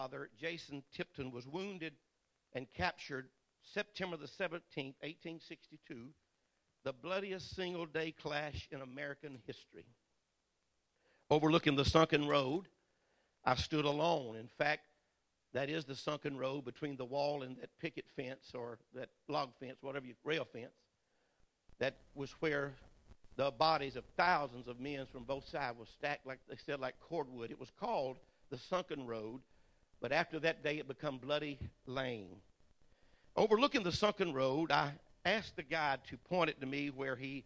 grandfather, Jason Tipton, was wounded and captured September the 17th, 1862, the bloodiest single day clash in American history. Overlooking the sunken road, I stood alone. In fact, that is the sunken road between the wall and that picket fence or that log fence, whatever you, rail fence. That was where the bodies of thousands of men from both sides were stacked, like they said, like cordwood. It was called the sunken road, but after that day it became Bloody Lane. Overlooking the sunken road, I asked the guide to point it to me where he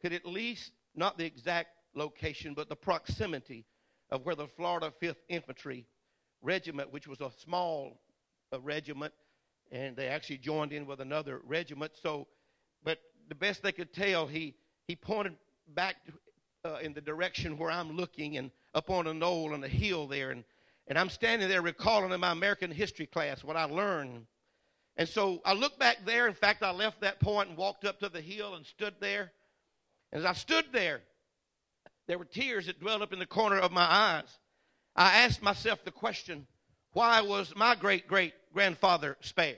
could at least, not the exact location, but the proximity of where the Florida 5th Infantry Regiment, which was a small uh, regiment, and they actually joined in with another regiment. So, but the best they could tell, he, he pointed back uh, in the direction where I'm looking and up on a knoll and a hill there. And, and I'm standing there recalling in my American history class what I learned. And so I looked back there. In fact, I left that point and walked up to the hill and stood there. And as I stood there, there were tears that dwelled up in the corner of my eyes. I asked myself the question why was my great great grandfather spared?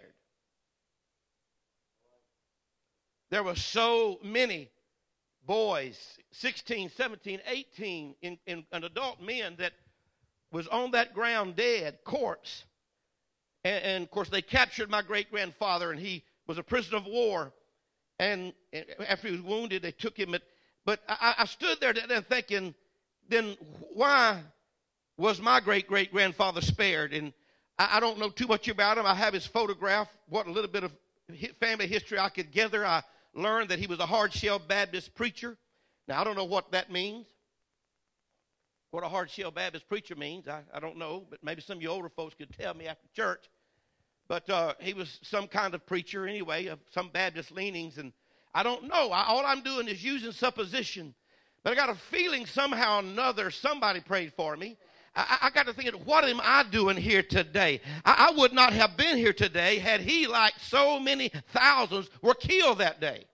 There were so many boys 16 17 18 in, in, and adult men that was on that ground dead corpse. And, and of course they captured my great grandfather and he was a prisoner of war. And, and after he was wounded they took him at, but I, I stood there then thinking then why was my great great grandfather spared? And I, I don't know too much about him. I have his photograph what a little bit of family history i could gather. I learned that he was a hard shell Baptist preacher. Now, I don't know what that means. What a hard shell Baptist preacher means, I, I don't know, but maybe some of you older folks could tell me after church. But uh, he was some kind of preacher anyway, of some Baptist leanings, and I don't know. I, all I'm doing is using supposition. But I got a feeling somehow or another somebody prayed for me. I, I got to thinking, what am I doing here today? I, I would not have been here today had he, like so many thousands, were killed that day.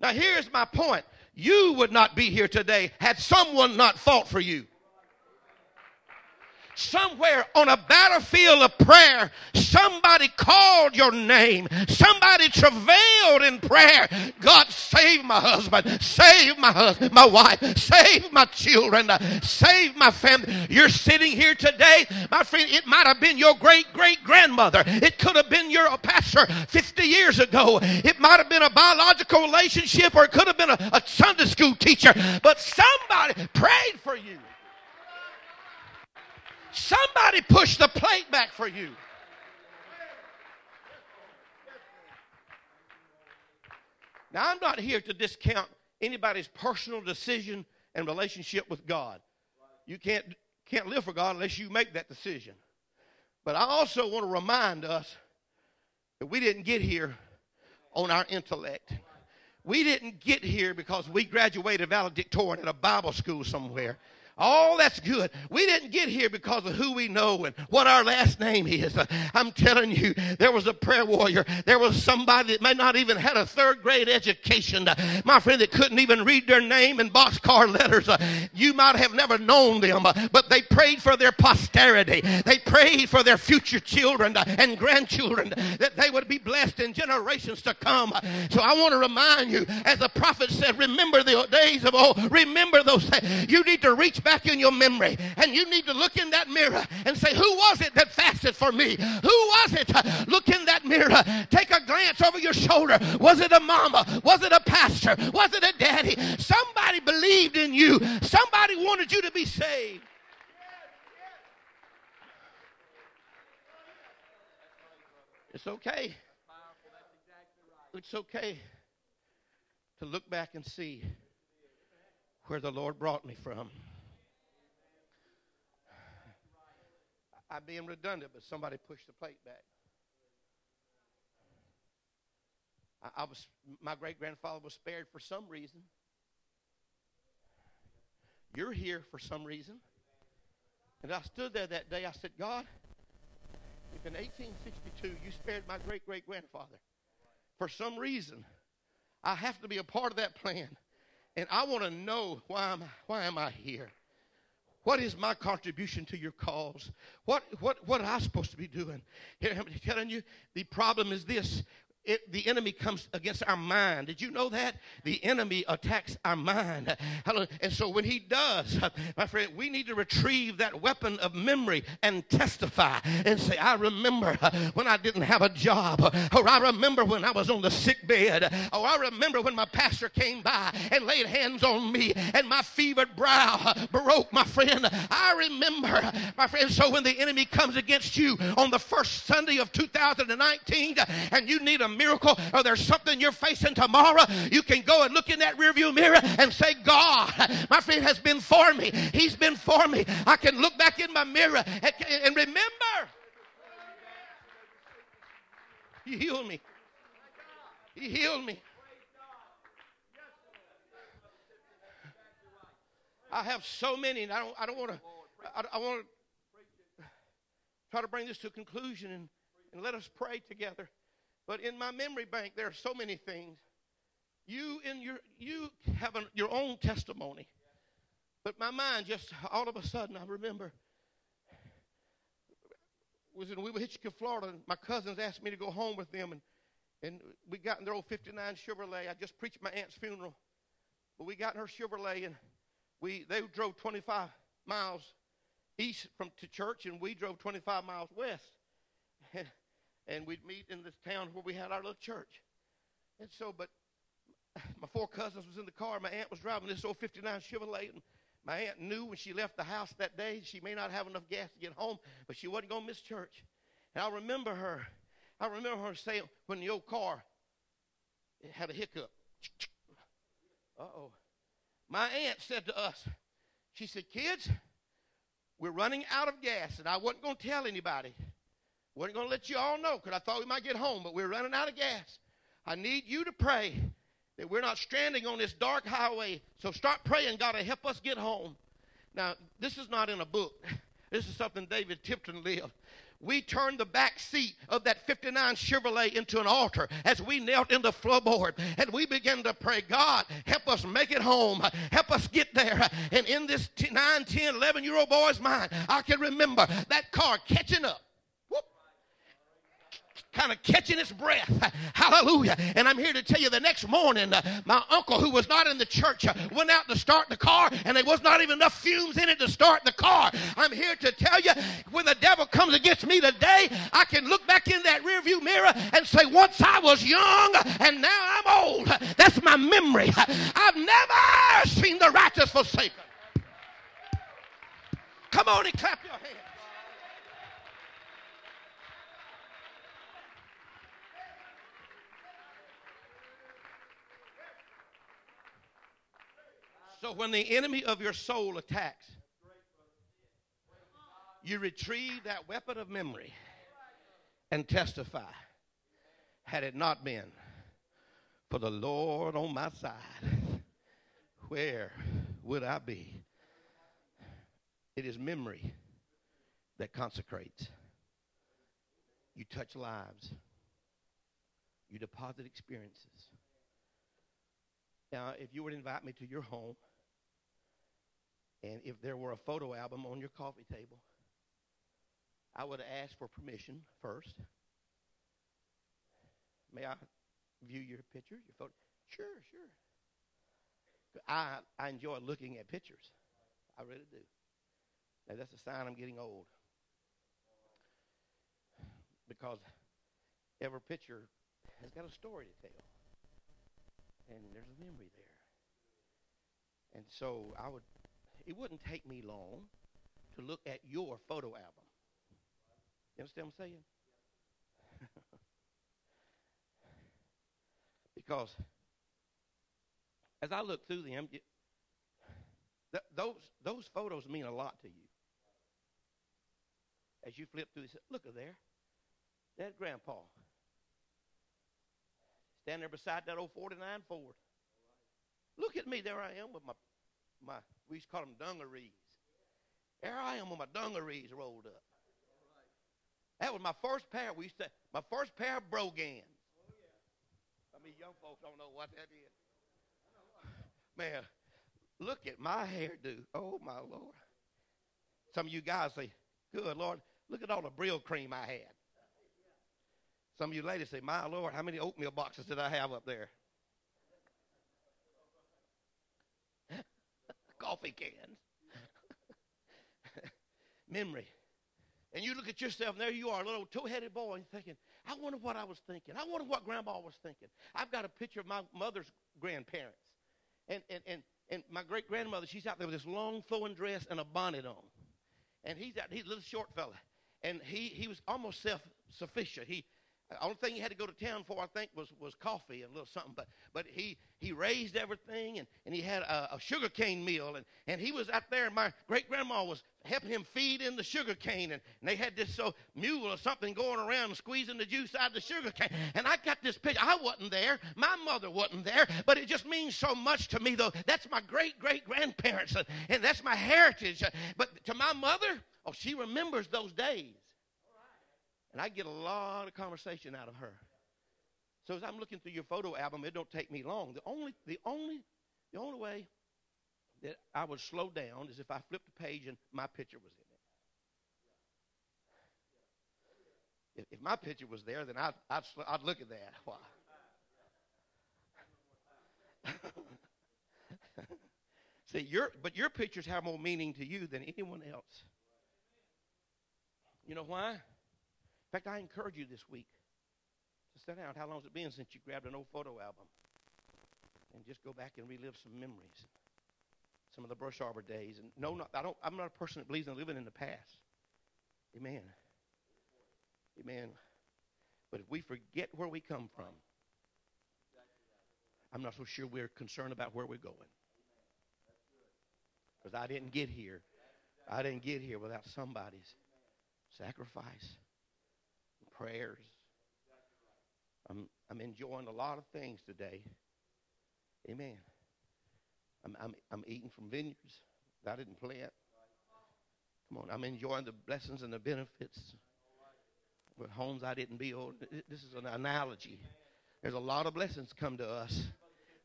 Now, here's my point. You would not be here today had someone not fought for you somewhere on a battlefield of prayer, somebody called your name. Somebody travailed in prayer. God, save my husband. Save my husband, my wife. Save my children. Uh, save my family. You're sitting here today, my friend. It might have been your great great grandmother. It could have been your pastor 50 years ago. It might have been a biological relationship or it could have been a, a Sunday school teacher. But somebody prayed for you. Somebody push the plate back for you. Now, I'm not here to discount anybody's personal decision and relationship with God. You can't, can't live for God unless you make that decision. But I also want to remind us that we didn't get here on our intellect. We didn't get here because we graduated valedictorian at a Bible school somewhere. All that's good. We didn't get here because of who we know and what our last name is. I'm telling you, there was a prayer warrior. There was somebody that may not even had a third grade education. My friend that couldn't even read their name in boxcar letters. You might have never known them, but they prayed for their posterity. They prayed for their future children and grandchildren that they would be blessed in generations to come. So I want to remind you, as the prophet said, remember the days of old. Remember those. Things. You need to reach back in your memory and you need to look in that mirror and say, Who was it that fasted for me? Who was it? Look in that mirror. Take a glance over your shoulder. Was it a mama? Was it a pastor? Was it a daddy? Somebody believed in you. Somebody wanted you to be saved. It's okay. It's okay to look back and see where the Lord brought me from. I'm being redundant, but somebody pushed the plate back. I, I was my great grandfather was spared for some reason. You're here for some reason. And I stood there that day. I said, God, if in 1862 you spared my great great grandfather for some reason, I have to be a part of that plan. And I want to know why am, why am I here? What is my contribution to your cause? What, what, what am I supposed to be doing? Here, I'm telling you, the problem is this it, the enemy comes against our mind. Did you know that? The enemy attacks our mind. And so when he does, my friend, we need to retrieve that weapon of memory and testify and say, I remember when I didn't have a job, or I remember when I was on the sick bed, or I remember when my pastor came by and laid hands on me and my fevered brow broke, my friend. I remember, my friend. So when the enemy comes against you on the first Sunday of 2019 and you need a miracle or there's something you're facing tomorrow, you can go and look in that rearview mirror and say, God, my friend has been for me. He's been for me. I can look back in my mirror and, and remember. He healed me. He healed me. I have so many, and I don't, I don't want to, I, I want to try to bring this to a conclusion and, and let us pray together. But in my memory bank, there are so many things. You in your you have an, your own testimony. But my mind just all of a sudden I remember was in Wewahitchka, Florida. And my cousins asked me to go home with them, and and we got in their old '59 Chevrolet. I just preached my aunt's funeral, but we got in her Chevrolet, and we they drove 25 miles east from to church, and we drove 25 miles west. And and we'd meet in this town where we had our little church. And so, but my four cousins was in the car. My aunt was driving this old 59 Chevrolet. And my aunt knew when she left the house that day she may not have enough gas to get home, but she wasn't going to miss church. And I remember her. I remember her saying when the old car had a hiccup. Uh-oh. My aunt said to us, she said, kids, we're running out of gas. And I wasn't going to tell anybody. Wasn't going to let you all know because I thought we might get home, but we're running out of gas. I need you to pray that we're not stranding on this dark highway. So start praying, God, to help us get home. Now, this is not in a book. This is something David Tipton lived. We turned the back seat of that 59 Chevrolet into an altar as we knelt in the floorboard and we began to pray, God, help us make it home. Help us get there. And in this 9, 10, 11 year old boy's mind, I can remember that car catching up kind of catching its breath. Hallelujah. And I'm here to tell you the next morning, uh, my uncle, who was not in the church, uh, went out to start the car, and there was not even enough fumes in it to start the car. I'm here to tell you, when the devil comes against me today, I can look back in that rearview mirror and say, once I was young, and now I'm old. That's my memory. I've never seen the righteous forsaken. Come on and clap your hands. So when the enemy of your soul attacks, you retrieve that weapon of memory and testify. Had it not been for the Lord on my side, where would I be? It is memory that consecrates. You touch lives, you deposit experiences. Now, if you would invite me to your home, and if there were a photo album on your coffee table, I would ask for permission first. May I view your pictures, your photo? Sure, sure. I, I enjoy looking at pictures. I really do. Now, that's a sign I'm getting old. Because every picture has got a story to tell. And there's a memory there. And so I would it wouldn't take me long to look at your photo album. You understand what I'm saying? because as I look through them, th- those those photos mean a lot to you. As you flip through, this, look at there, that grandpa standing there beside that old '49 Ford. Look at me, there I am with my my we used to call them dungarees. There I am with my dungarees rolled up. That was my first pair. We used to my first pair of brogans. I mean, young folks don't know what that is. Man, look at my hairdo. Oh my lord. Some of you guys say, Good Lord, look at all the Brylcreem I had. Some of you ladies say, My Lord, how many oatmeal boxes did I have up there? Coffee cans. Memory. And you look at yourself, and there you are, a little two headed boy, and thinking, I wonder what I was thinking. I wonder what grandma was thinking. I've got a picture of my mother's grandparents. And, and, and, and my great grandmother, she's out there with this long flowing dress and a bonnet on. And he's out, he's a little short fella. And he, he was almost self sufficient. He, the only thing he had to go to town for, I think, was, was coffee and a little something. But, but he, he raised everything, and, and he had a, a sugar cane mill. And, and he was out there, and my great grandma was helping him feed in the sugar cane. And, and they had this so mule or something going around squeezing the juice out of the sugar cane. And I got this picture. I wasn't there. My mother wasn't there. But it just means so much to me, though. That's my great great grandparents, and, and that's my heritage. But to my mother, oh, she remembers those days. And I get a lot of conversation out of her. So as I'm looking through your photo album, it don't take me long. The only, the only, the only way that I would slow down is if I flipped a page and my picture was in it. If, if my picture was there, then I'd, I'd, I'd look at that. Why? See, your, but your pictures have more meaning to you than anyone else. You know why? In fact, I encourage you this week to sit down. How long has it been since you grabbed an old photo album? And just go back and relive some memories. Some of the Brush Arbor days. And no, not, I don't, I'm not a person that believes in living in the past. Amen. Amen. But if we forget where we come from, I'm not so sure we're concerned about where we're going. Because I didn't get here. I didn't get here without somebody's sacrifice prayers. I'm, I'm enjoying a lot of things today. Amen. I'm, I'm, I'm eating from vineyards that I didn't plant. Come on, I'm enjoying the blessings and the benefits with homes I didn't build. This is an analogy. There's a lot of blessings come to us.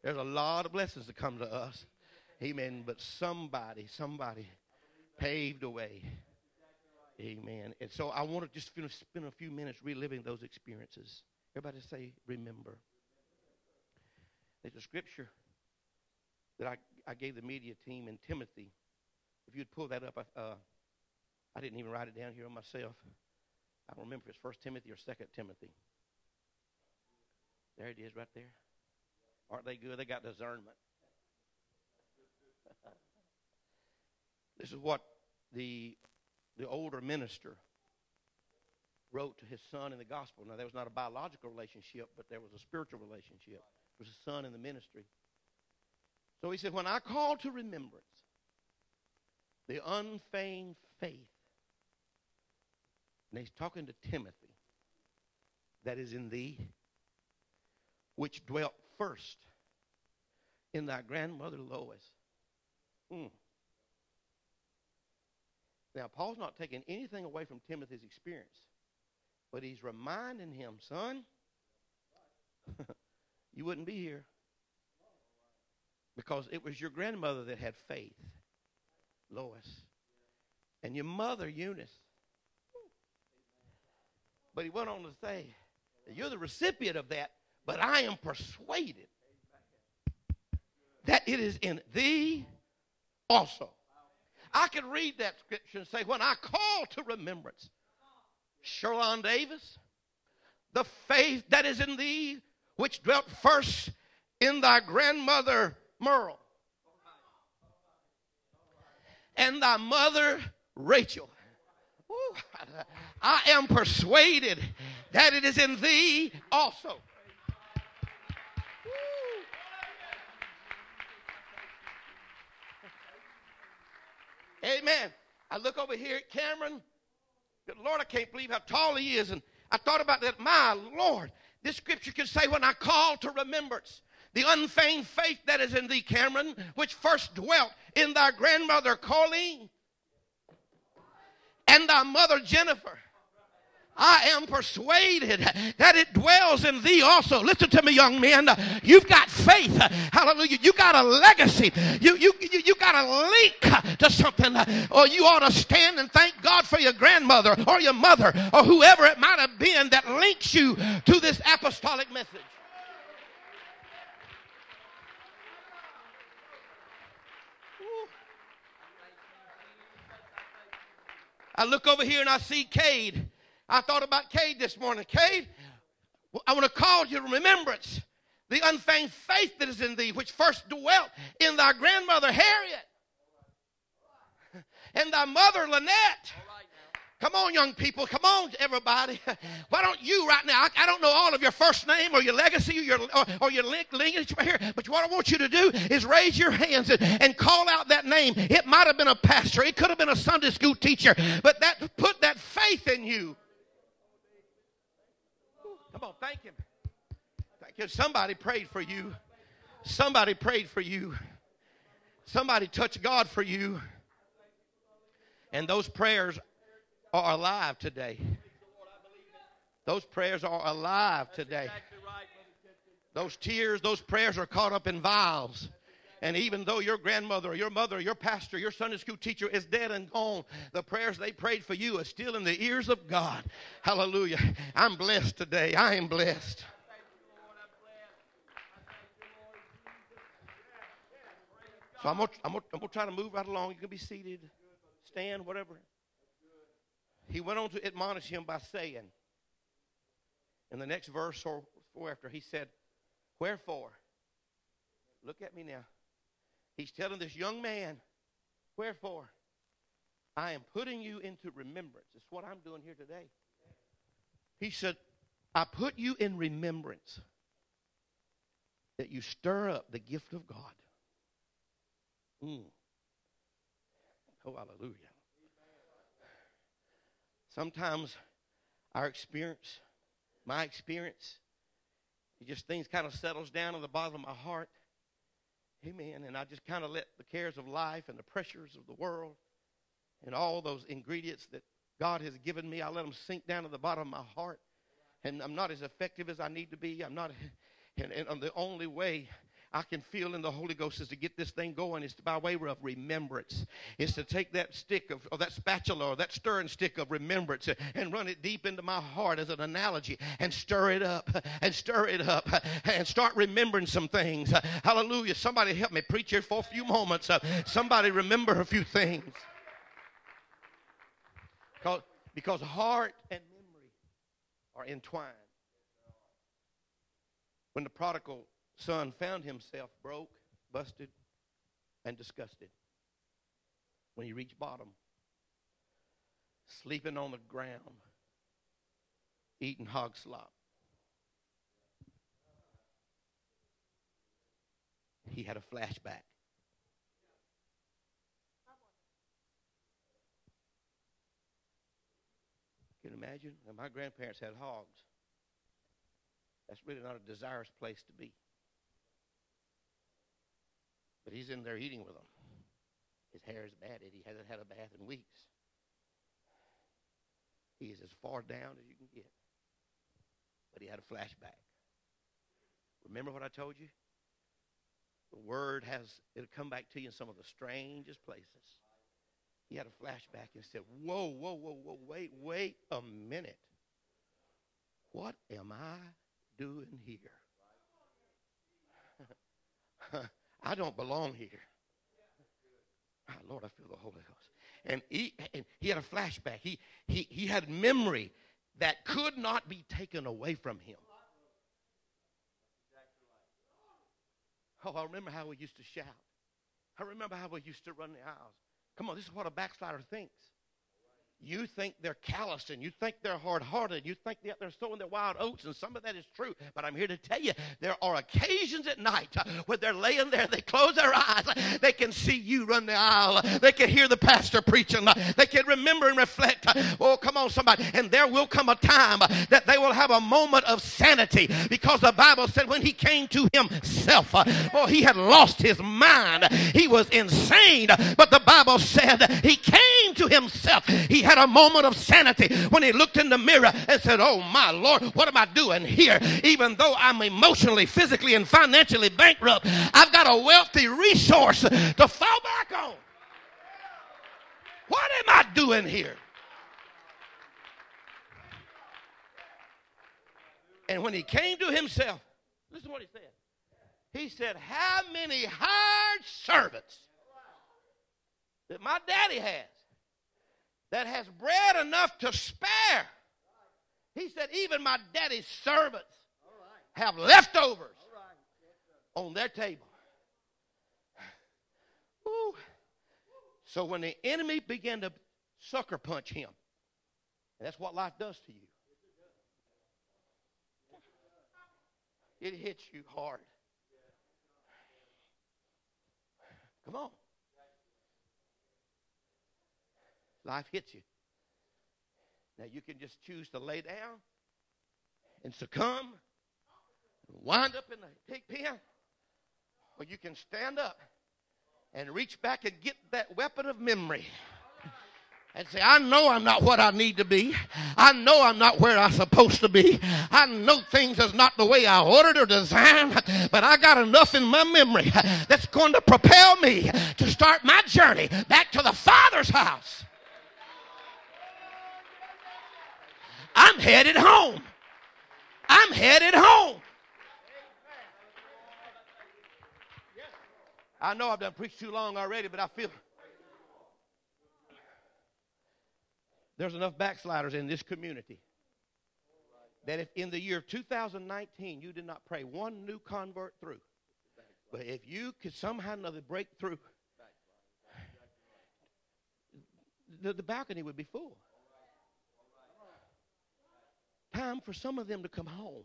There's a lot of blessings that come to us. Amen. But somebody, somebody paved the way. Amen. And so I want to just spend a few minutes reliving those experiences. Everybody say, remember. There's a scripture that I, I gave the media team in Timothy. If you'd pull that up, I, uh, I didn't even write it down here on myself. I don't remember if it's First Timothy or Second Timothy. There it is right there. Aren't they good? They got discernment. this is what the the older minister wrote to his son in the gospel. Now, there was not a biological relationship, but there was a spiritual relationship. It was a son in the ministry. So he said, When I call to remembrance the unfeigned faith, and he's talking to Timothy, that is in thee, which dwelt first in thy grandmother Lois. Mm. Now, Paul's not taking anything away from Timothy's experience, but he's reminding him, son, you wouldn't be here because it was your grandmother that had faith, Lois, and your mother, Eunice. But he went on to say, You're the recipient of that, but I am persuaded that it is in thee also. I could read that scripture and say, when I call to remembrance, Sherlon Davis, the faith that is in thee, which dwelt first in thy grandmother Merle, and thy mother Rachel. Ooh, I am persuaded that it is in thee also. Amen. I look over here at Cameron. Good Lord, I can't believe how tall he is. And I thought about that. My Lord, this scripture can say, when I call to remembrance the unfeigned faith that is in thee, Cameron, which first dwelt in thy grandmother Colleen and thy mother Jennifer. I am persuaded that it dwells in thee also. Listen to me, young men. You've got faith. Hallelujah. You got a legacy. You, you, you, you got a link to something. Or you ought to stand and thank God for your grandmother or your mother or whoever it might have been that links you to this apostolic message. I look over here and I see Cade. I thought about Cade this morning. Cade, I want to call you to remembrance the unfeigned faith that is in thee, which first dwelt in thy grandmother Harriet and thy mother Lynette. Come on, young people. Come on, everybody. Why don't you right now? I, I don't know all of your first name or your legacy or your, or, or your lineage here, but what I want you to do is raise your hands and, and call out that name. It might have been a pastor. It could have been a Sunday school teacher, but that put that faith in you. Come on, thank him. Thank you. Somebody prayed for you. Somebody prayed for you. Somebody touched God for you. And those prayers are alive today. Those prayers are alive today. Those tears, those prayers are caught up in vials. And even though your grandmother or your mother or your pastor, your Sunday school teacher is dead and gone, the prayers they prayed for you are still in the ears of God. Hallelujah. I'm blessed today. I am blessed. So I'm going I'm to try to move right along. You can be seated, stand, whatever. He went on to admonish him by saying, in the next verse or after, he said, Wherefore, look at me now. He's telling this young man, Wherefore, I am putting you into remembrance. It's what I'm doing here today. He said, I put you in remembrance that you stir up the gift of God. Mm. Oh, hallelujah. Sometimes our experience, my experience, just things kind of settles down in the bottom of my heart. Amen. And I just kind of let the cares of life and the pressures of the world and all those ingredients that God has given me, I let them sink down to the bottom of my heart. And I'm not as effective as I need to be. I'm not, and, and the only way I can feel in the Holy Ghost is to get this thing going. It's by way of remembrance. It's to take that stick of, or that spatula or that stirring stick of remembrance and run it deep into my heart as an analogy and stir it up and stir it up and start remembering some things. Hallelujah. Somebody help me preach here for a few moments. Somebody remember a few things. Because heart and memory are entwined. When the prodigal son found himself broke, busted, and disgusted when he reached bottom, sleeping on the ground, eating hog slop. He had a flashback. Can you imagine? my grandparents had hogs. That's really not a desirous place to be. But he's in there eating with them. His hair is matted. He hasn't had a bath in weeks. He is as far down as you can get. But he had a flashback. Remember what I told you? The word has, it'll come back to you in some of the strangest places. He had a flashback and said, Whoa, whoa, whoa, whoa, wait, wait a minute. What am I doing here? I don't belong here. Oh, Lord, I feel the Holy Ghost. And he, and he had a flashback. He, he, he had memory that could not be taken away from him. Oh, I remember how we used to shout. I remember how we used to run the aisles. Come on, this is what a backslider thinks. You think they're callous and you think they're hard hearted. You think they're sowing their wild oats, and some of that is true. But I'm here to tell you there are occasions at night uh, where they're laying there, they close their eyes, they can see you run the aisle, they can hear the pastor preaching, uh, they can remember and reflect. Uh, oh, come on, somebody. And there will come a time uh, that they will have a moment of sanity because the Bible said when he came to himself, oh, he had lost his mind. He was insane. But the Bible said he came to himself. He had had a moment of sanity when he looked in the mirror and said, Oh my Lord, what am I doing here? Even though I'm emotionally, physically, and financially bankrupt, I've got a wealthy resource to fall back on. What am I doing here? And when he came to himself, listen to what he said. He said, How many hired servants that my daddy has that has bread enough to spare? He said, Even my daddy's servants have leftovers on their table. Ooh. So when the enemy began to sucker punch him, and that's what life does to you, it hits you hard. Come on. Life hits you. Now you can just choose to lay down and succumb, and wind up in the pig pen, or you can stand up and reach back and get that weapon of memory and say, I know I'm not what I need to be. I know I'm not where I'm supposed to be. I know things is not the way I ordered or designed, but I got enough in my memory that's going to propel me to start my journey back to the Father's house. I'm headed home. I'm headed home. I know I've done preached too long already, but I feel there's enough backsliders in this community that if in the year of 2019 you did not pray one new convert through, but if you could somehow or another break through, the, the balcony would be full. Time for some of them to come home.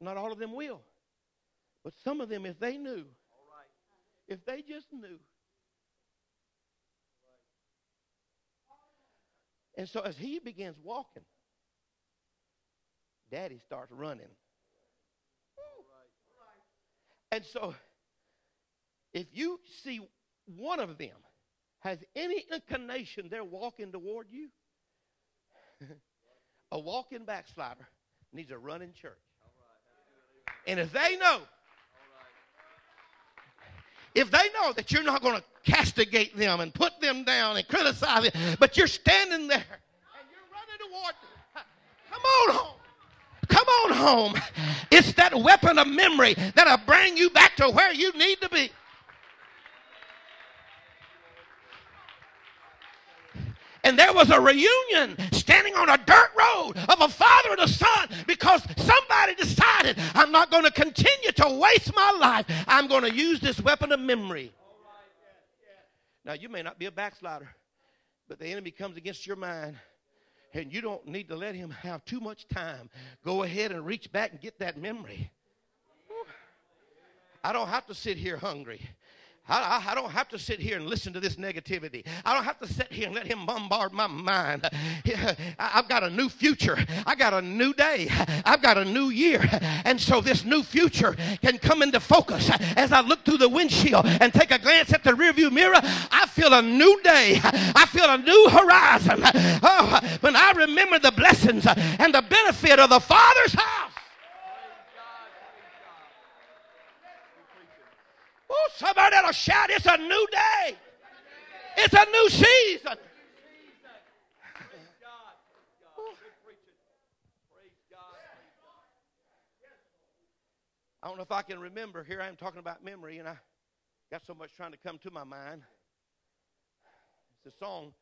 Not all of them will. But some of them, if they knew, if they just knew. And so as he begins walking, daddy starts running. And so if you see one of them has any inclination they're walking toward you, a walking backslider needs a running church. And if they know if they know that you're not going to castigate them and put them down and criticize them, but you're standing there and you're running toward them, come on home. Come on home. It's that weapon of memory that'll bring you back to where you need to be. And there was a reunion standing on a dirt road of a father and a son because somebody decided I'm not going to continue to waste my life. I'm going to use this weapon of memory. Now, you may not be a backslider, but the enemy comes against your mind and you don't need to let him have too much time. Go ahead and reach back and get that memory. I don't have to sit here hungry. I, I, don't have to sit here and listen to this negativity. I don't have to sit here and let him bombard my mind. I've got a new future. I got a new day. I've got a new year. And so this new future can come into focus as I look through the windshield and take a glance at the rearview mirror. I feel a new day. I feel a new horizon. Oh, when I remember the blessings and the benefit of the Father's house. Oh, somebody that'll shout, it's a new day. It's a new season. I don't know if I can remember. Here I am talking about memory, and I got so much trying to come to my mind. It's a song.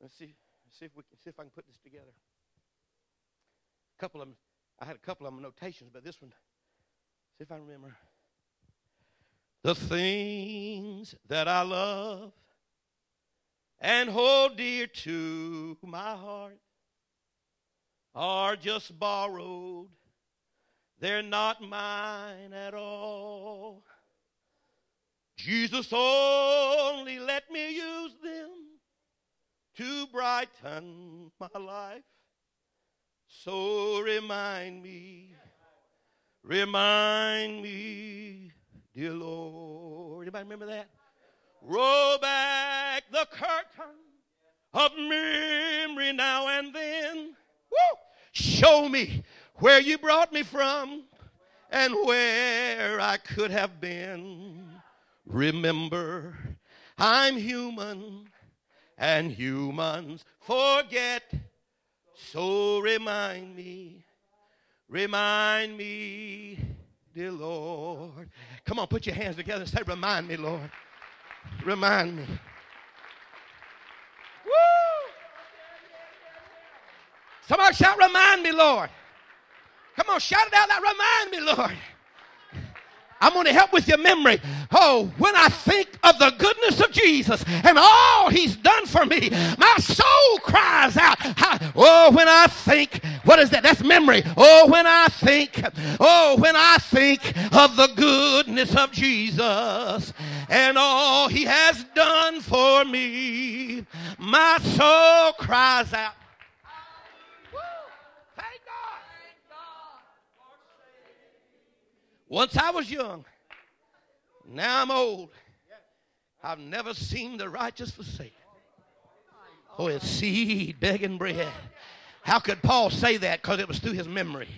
Let's see, let's see if we can see if I can put this together. A couple of them, I had a couple of them notations, but this one, see if I remember. The things that I love and hold dear to my heart are just borrowed. They're not mine at all. Jesus only let me use them to brighten my life. So remind me, remind me Dear Lord. Anybody remember that? Roll back the curtain of memory now and then. Woo! Show me where you brought me from and where I could have been. Remember, I'm human and humans forget. So remind me, remind me, dear Lord. Come on, put your hands together and say, Remind me, Lord. Remind me. Woo! Somebody shout, Remind me, Lord. Come on, shout it out loud. Remind me, Lord. I'm going to help with your memory. Oh, when I think of the goodness of Jesus and all he's done for me, my soul cries out. Oh, when I think, what is that? That's memory. Oh, when I think, oh, when I think of the goodness of Jesus and all he has done for me, my soul cries out. Once I was young, now I'm old. I've never seen the righteous forsaken. Oh, it's seed begging bread. How could Paul say that? Because it was through his memory.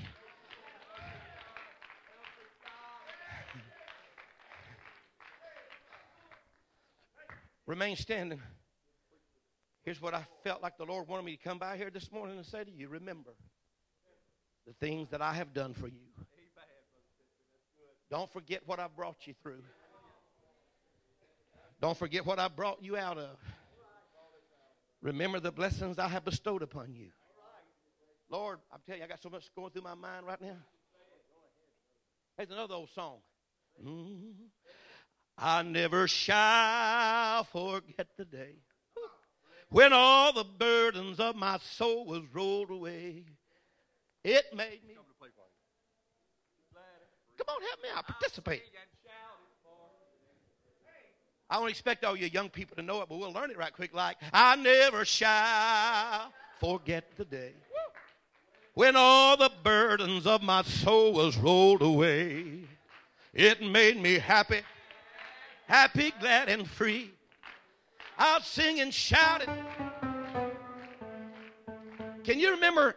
Remain standing. Here's what I felt like the Lord wanted me to come by here this morning and say to you remember the things that I have done for you. Don't forget what I brought you through. Don't forget what I brought you out of. Remember the blessings I have bestowed upon you. Lord, I'm telling you, I got so much going through my mind right now. Here's another old song. Mm-hmm. I never shall forget the day when all the burdens of my soul was rolled away. It made me Come on, help me out. Participate. I don't expect all you young people to know it, but we'll learn it right quick. Like, I never shall forget the day when all the burdens of my soul was rolled away. It made me happy, happy, glad, and free. I'll sing and shout it. Can you remember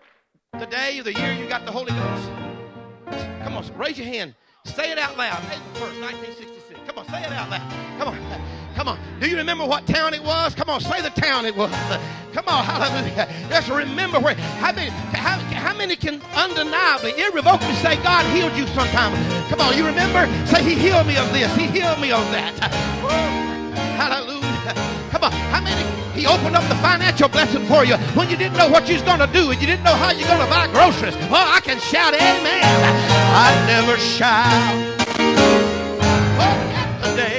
the day of the year you got the Holy Ghost? Come on, raise your hand. Say it out loud. April 1st, 1966. Come on, say it out loud. Come on. Come on. Do you remember what town it was? Come on, say the town it was. Come on, hallelujah. Just remember where. How many, how, how many can undeniably, irrevocably say God healed you sometime? Come on, you remember? Say He healed me of this. He healed me of that. Hallelujah. Come on, how many? He opened up the financial blessing for you when you didn't know what you was going to do and you didn't know how you're going to buy groceries. Oh, I can shout amen. I never shall forget the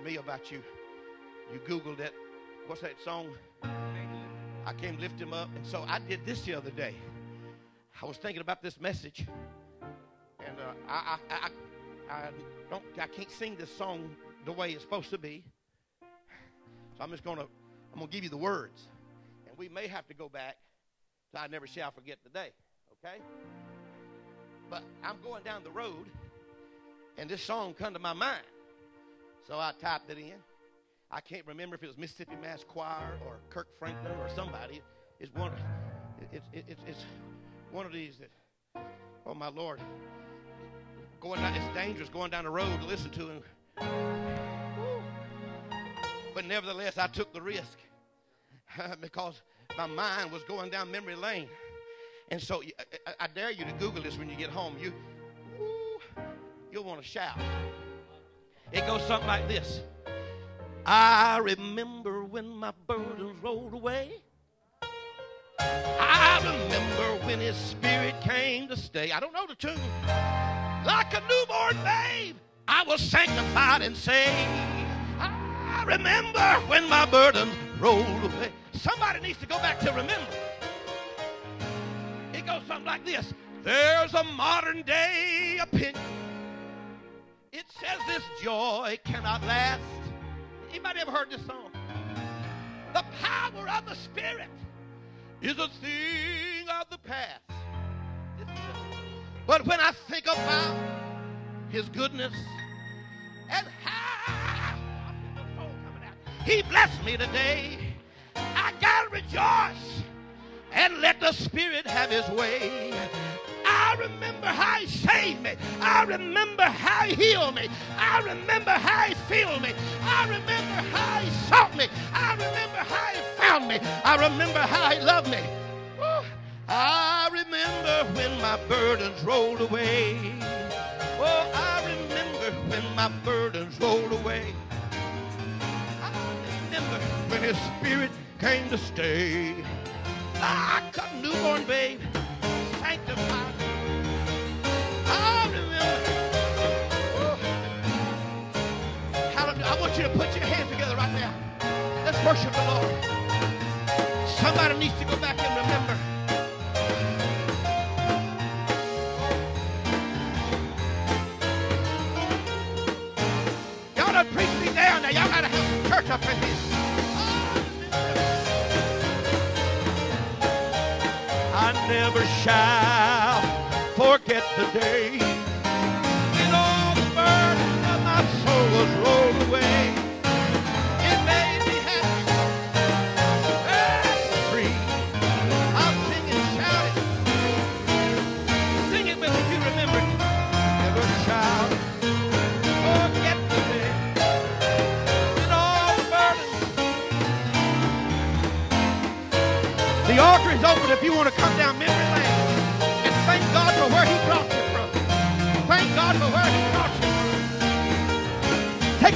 to me about you. You Googled it. What's that song? I came lift him up, and so I did this the other day. I was thinking about this message, and uh, I, I, I, I don't, I can't sing this song the way it's supposed to be. So I'm just gonna, I'm gonna give you the words, and we may have to go back to "I Never Shall Forget the Day." Okay? But I'm going down the road, and this song come to my mind, so I typed it in. I can't remember if it was Mississippi Mass Choir or Kirk Franklin or somebody. It's one. It's it's it's one of these that. Oh my Lord! Going down, it's dangerous going down the road to listen to him. But nevertheless, I took the risk because my mind was going down memory lane. And so I, I dare you to Google this when you get home. You, you'll want to shout. It goes something like this. I remember when my burdens rolled away. I remember when his spirit came to stay. I don't know the tune. Like a newborn babe, I was sanctified and saved. I remember when my burdens rolled away. Somebody needs to go back to remember. It goes something like this. There's a modern day opinion. It says this joy cannot last. Anybody ever heard this song? The power of the Spirit is a thing of the past. But when I think about His goodness and how He blessed me today, I gotta rejoice and let the Spirit have His way. I remember how he saved me. I remember how he healed me. I remember how he filled me. I remember how he sought me. I remember how he found me. I remember how he loved me. I remember when my burdens rolled away. Oh, I remember when my burdens rolled away. I remember when his spirit came to stay. I newborn babe, worship the Lord. Somebody needs to go back and remember. Y'all done preached me down now. Y'all gotta have some church up in here. I never shall forget the day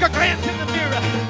a glance in the mirror